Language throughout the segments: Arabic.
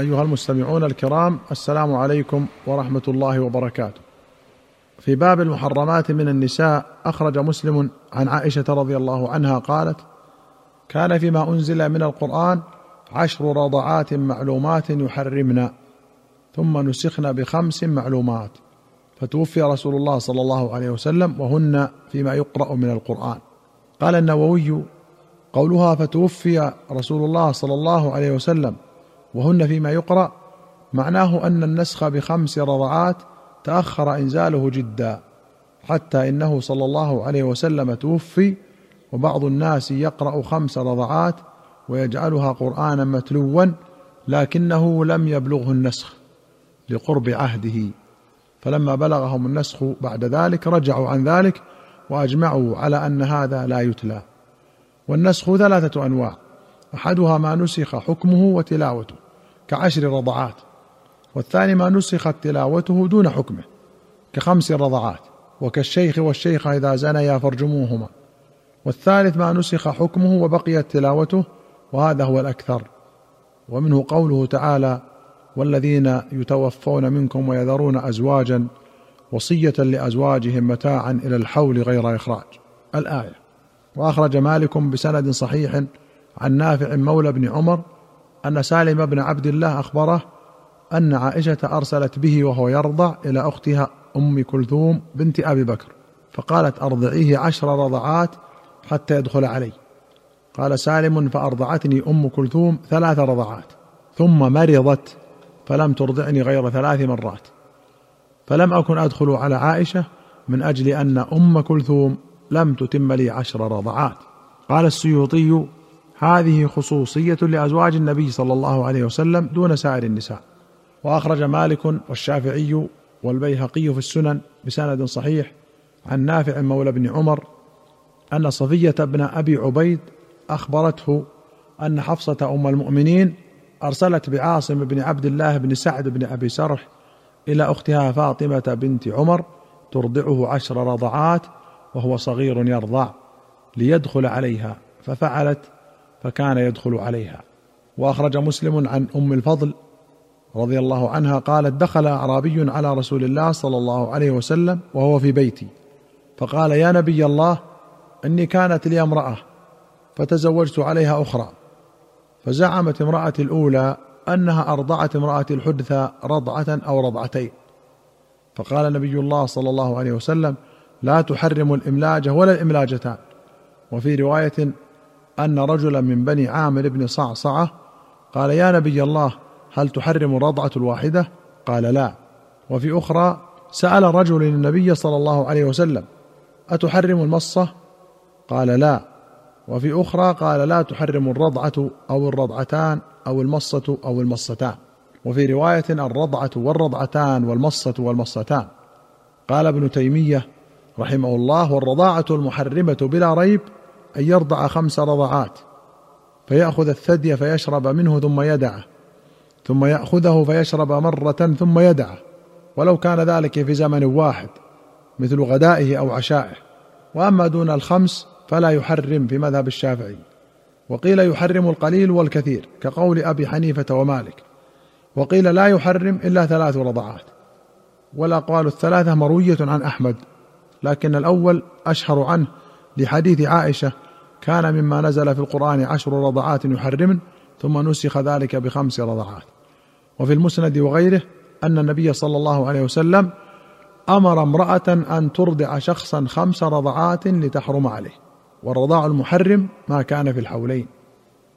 أيها المستمعون الكرام السلام عليكم ورحمة الله وبركاته. في باب المحرمات من النساء أخرج مسلم عن عائشة رضي الله عنها قالت: كان فيما أنزل من القرآن عشر رضعات معلومات يحرمن ثم نسخن بخمس معلومات فتوفي رسول الله صلى الله عليه وسلم وهن فيما يقرأ من القرآن قال النووي قولها فتوفي رسول الله صلى الله عليه وسلم وهن فيما يقرأ معناه أن النسخ بخمس رضعات تأخر إنزاله جدا حتى إنه صلى الله عليه وسلم توفي وبعض الناس يقرأ خمس رضعات ويجعلها قرآنا متلوا لكنه لم يبلغه النسخ لقرب عهده. فلما بلغهم النسخ بعد ذلك رجعوا عن ذلك وأجمعوا على أن هذا لا يتلى. والنسخ ثلاثة أنواع أحدها ما نسخ حكمه وتلاوته. كعشر رضعات والثاني ما نسخت تلاوته دون حكمه كخمس رضعات وكالشيخ والشيخة إذا زنيا فارجموهما. والثالث ما نسخ حكمه وبقيت تلاوته وهذا هو الأكثر. ومنه قوله تعالى والذين يتوفون منكم ويذرون أزواجا وصية لأزواجهم متاعا إلى الحول غير إخراج. الآية. وأخرج مالك بسند صحيح عن نافع مولى بن عمر أن سالم بن عبد الله أخبره أن عائشة أرسلت به وهو يرضع إلى أختها أم كلثوم بنت أبي بكر فقالت أرضعيه عشر رضعات حتى يدخل علي. قال سالم فأرضعتني أم كلثوم ثلاث رضعات ثم مرضت فلم ترضعني غير ثلاث مرات. فلم أكن أدخل على عائشة من أجل أن أم كلثوم لم تتم لي عشر رضعات. قال السيوطي هذه خصوصية لأزواج النبي صلى الله عليه وسلم دون سائر النساء. وأخرج مالك والشافعي والبيهقي في السنن بسند صحيح عن نافع مولى بن عمر أن صفية بن أبي عبيد أخبرته أن حفصة أم المؤمنين أرسلت بعاصم بن عبد الله بن سعد بن أبي سرح إلى أختها فاطمة بنت عمر ترضعه عشر رضعات وهو صغير يرضع ليدخل عليها ففعلت فكان يدخل عليها. وأخرج مسلم عن أم الفضل رضي الله عنها قالت دخل أعرابي على رسول الله صلى الله عليه وسلم وهو في بيتي. فقال يا نبي الله إني كانت لي امرأة فتزوجت عليها أخرى. فزعمت امراه الأولى أنها أرضعت امراه الحدثى رضعة أو رضعتين. فقال نبي الله صلى الله عليه وسلم لا تحرم الإملاجة ولا الإملاجتان. وفي رواية أن رجلا من بني عامر بن صعصعة قال يا نبي الله هل تحرم الرضعة الواحدة؟ قال لا. وفي أخرى سأل رجل النبي صلى الله عليه وسلم أتحرم المصه قال لا. وفي أخرى قال لا تحرم الرضعة أو الرضعتان أو المصة أو المصتان. وفي رواية الرضعة والرضعتان والمصة والمصتان. قال ابن تيمية رحمه الله والرضاعة المحرمة بلا ريب أن يرضع خمس رضعات فيأخذ الثدي فيشرب منه ثم يدعه ثم يأخذه فيشرب مرة ثم يدعه ولو كان ذلك في زمن واحد مثل غدائه أو عشائه. وأما دون الخمس فلا يحرم في مذهب الشافعي. وقيل يحرم القليل والكثير كقول أبي حنيفة ومالك. وقيل لا يحرم إلا ثلاث رضعات. والأقوال الثلاثة مروية عن أحمد لكن الأول أشهر عنه لحديث عائشة كان مما نزل في القرآن عشر رضعات يحرمن ثم نسخ ذلك بخمس رضعات. وفي المسند وغيره أن النبي صلى الله عليه وسلم أمر امرأة أن ترضع شخصا خمس رضعات لتحرم عليه. والرضاع المحرم ما كان في الحولين.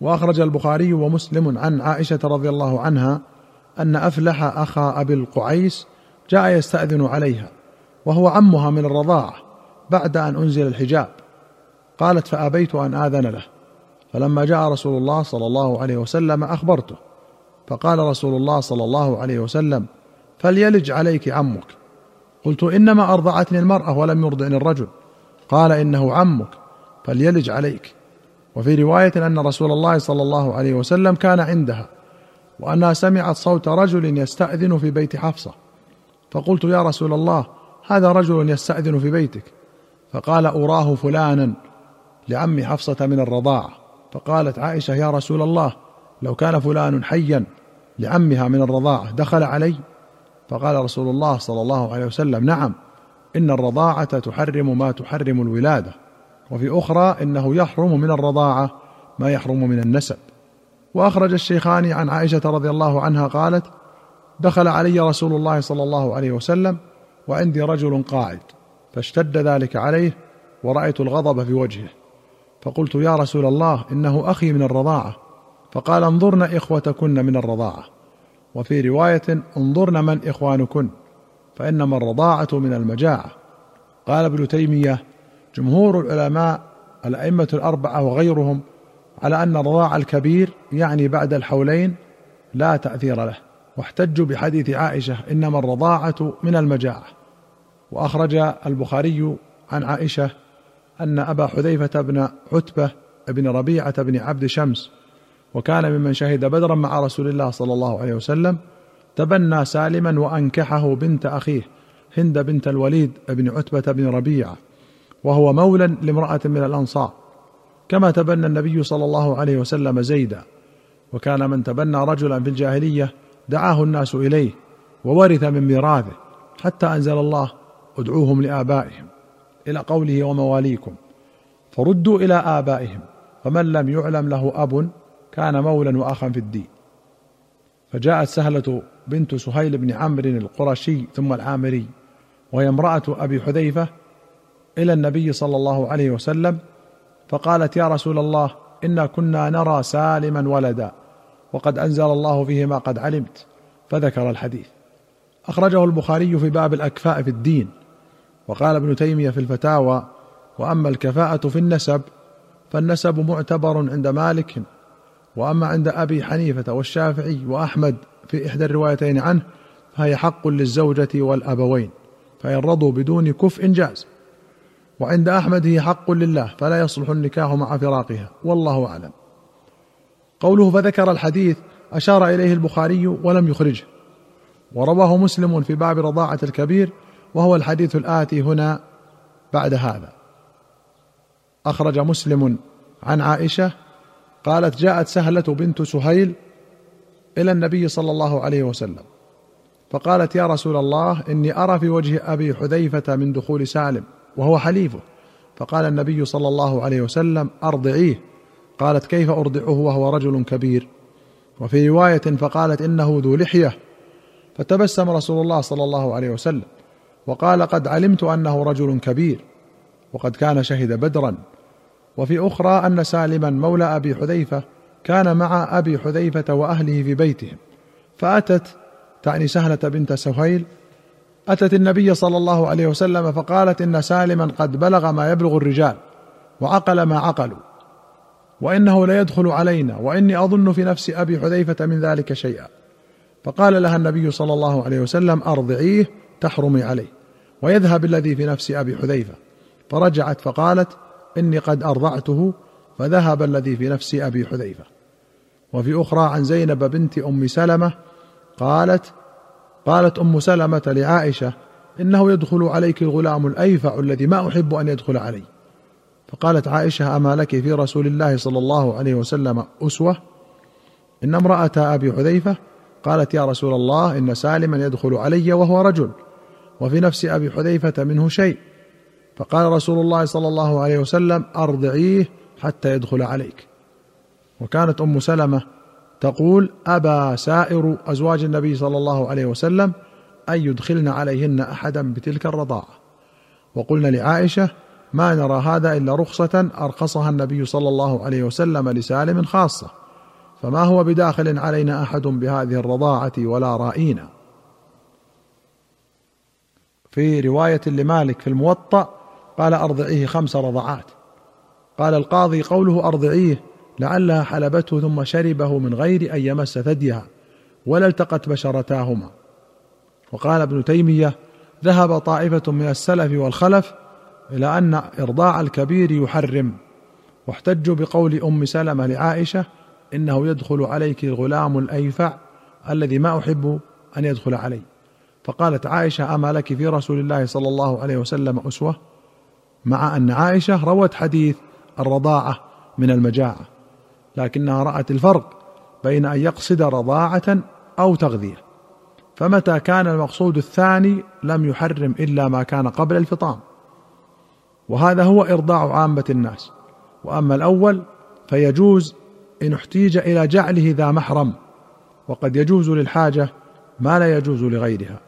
وأخرج البخاري ومسلم عن عائشة رضي الله عنها أن أفلح أخا أبي القعيس جاء يستأذن عليها وهو عمها من الرضاعه بعد أن أنزل الحجاب. قالت فأبيت أن آذن له. فلما جاء رسول الله صلى الله عليه وسلم أخبرته. فقال رسول الله صلى الله عليه وسلم فليلج عليك عمك. قلت إنما أرضعتني المرأة ولم يرضعني الرجل. قال إنه عمك فليلج عليك. وفي رواية أن رسول الله صلى الله عليه وسلم كان عندها وأنها سمعت صوت رجل يستأذن في بيت حفصة. فقلت يا رسول الله هذا رجل يستأذن في بيتك. فقال أراه فلانا. لعم حفصة من الرضاعه فقالت عائشة يا رسول الله لو كان فلان حيا لعمها من الرضاعه دخل علي؟ فقال رسول الله صلى الله عليه وسلم نعم إن الرضاعة تحرم ما تحرم الولادة وفي أخرى إنه يحرم من الرضاعة ما يحرم من النسب. وأخرج الشيخان عن عائشة رضي الله عنها قالت دخل علي رسول الله صلى الله عليه وسلم وعندي رجل قاعد فاشتد ذلك عليه ورأيت الغضب في وجهه. فقلت يا رسول الله إنه أخي من الرضاعة. فقال انظرن إخوتكن من الرضاعة. وفي رواية انظرن من إخوانكن فإنما الرضاعة من المجاعة. قال ابن تيمية جمهور العلماء الأئمة الأربعة وغيرهم على أن الرضاع الكبير يعني بعد الحولين لا تأثير له واحتجوا بحديث عائشة إنما الرضاعة من المجاعة. وأخرج البخاري عن عائشة أن أبا حذيفة بن عتبة بن ربيعة بن عبد شمس وكان ممن شهد بدرا مع رسول الله صلى الله عليه وسلم تبنى سالما وأنكحه بنت أخيه هند بنت الوليد بن عتبة بن ربيعة وهو مولى لامرأة من الأنصار. كما تبنى النبي صلى الله عليه وسلم زيدا وكان من تبنى رجلا في الجاهلية دعاه الناس إليه وورث من ميراثه حتى أنزل الله ادعوهم لآبائهم. إلى قوله ومواليكم. فردوا إلى آبائهم. فمن لم يعلم له أب كان مولا واخا في الدين. فجاءت سهلة بنت سهيل بن عمرو القرشي ثم العامري وهي امرأة أبي حذيفة إلى النبي صلى الله عليه وسلم فقالت يا رسول الله إنا كنا نرى سالما ولدا وقد أنزل الله فيه ما قد علمت. فذكر الحديث. أخرجه البخاري في باب الأكفاء في الدين. وقال ابن تيمية في الفتاوى وأما الكفاءة في النسب فالنسب معتبر عند مالك وأما عند أبي حنيفة والشافعي وأحمد في إحدى الروايتين عنه فهي حق للزوجة والأبوين فإن رضوا بدون كفء جاز. وعند أحمد هي حق لله فلا يصلح النكاح مع فراقها والله أعلم. قوله فذكر الحديث أشار إليه البخاري ولم يخرجه. ورواه مسلم في باب رضاعة الكبير وهو الحديث الآتي هنا بعد هذا. أخرج مسلم عن عائشة قالت جاءت سهلة بنت سهيل إلى النبي صلى الله عليه وسلم فقالت يا رسول الله إني أرى في وجه أبي حذيفة من دخول سالم وهو حليفه. فقال النبي صلى الله عليه وسلم أرضعيه. قالت كيف أرضعه وهو رجل كبير؟ وفي رواية فقالت إنه ذو لحية. فتبسم رسول الله صلى الله عليه وسلم. وقال قد علمت أنه رجل كبير وقد كان شهد بدرا. وفي أخرى أن سالما مولى أبي حذيفة كان مع أبي حذيفة وأهله في بيتهم. فأتت تعني سهلة بنت سهيل أتت النبي صلى الله عليه وسلم فقالت إن سالما قد بلغ ما يبلغ الرجال وعقل ما عقلوا وإنه ليدخل علينا وإني أظن في نفس أبي حذيفة من ذلك شيئا. فقال لها النبي صلى الله عليه وسلم أرضعيه تحرمي عليه. ويذهب الذي في نفس أبي حذيفة. فرجعت فقالت إني قد أرضعته فذهب الذي في نفس أبي حذيفة. وفي أخرى عن زينب بنت أم سلمة قالت قالت أم سلمة لعائشة إنه يدخل عليك الغلام الأيفع الذي ما أحب أن يدخل علي. فقالت عائشة أما لك في رسول الله صلى الله عليه وسلم أسوة؟ إن امرأة أبي حذيفة قالت يا رسول الله إن سالما يدخل علي وهو رجل. وفي نفس أبي حذيفة منه شيء. فقال رسول الله صلى الله عليه وسلم أرضعيه حتى يدخل عليك. وكانت أم سلمة تقول ابى سائر أزواج النبي صلى الله عليه وسلم أن يدخلن عليهن أحدا بتلك الرضاعة. وقلن لعائشة ما نرى هذا إلا رخصة أرخصها النبي صلى الله عليه وسلم لسالم خاصة. فما هو بداخل علينا أحد بهذه الرضاعة ولا رائينا؟ في رواية لمالك في الموطأ قال أرضعيه خمس رضعات. قال القاضي قوله أرضعيه لعلها حلبته ثم شربه من غير أن يمس ثديها ولا التقت بشرتاهما. وقال ابن تيمية ذهب طائفة من السلف والخلف إلى أن إرضاع الكبير يحرم. واحتجوا بقول أم سلمة لعائشة إنه يدخل عليك الغلام الأيفع الذي ما أحب أن يدخل علي. فقالت عائشة أما لك في رسول الله صلى الله عليه وسلم أسوة؟ مع أن عائشة روت حديث الرضاعة من المجاعة لكنها رأت الفرق بين أن يقصد رضاعة أو تغذية فمتى كان المقصود الثاني لم يحرم إلا ما كان قبل الفطام. وهذا هو إرضاع عامة الناس وأما الأول فيجوز إن احتيج إلى جعله ذا محرم وقد يجوز للحاجة ما لا يجوز لغيرها.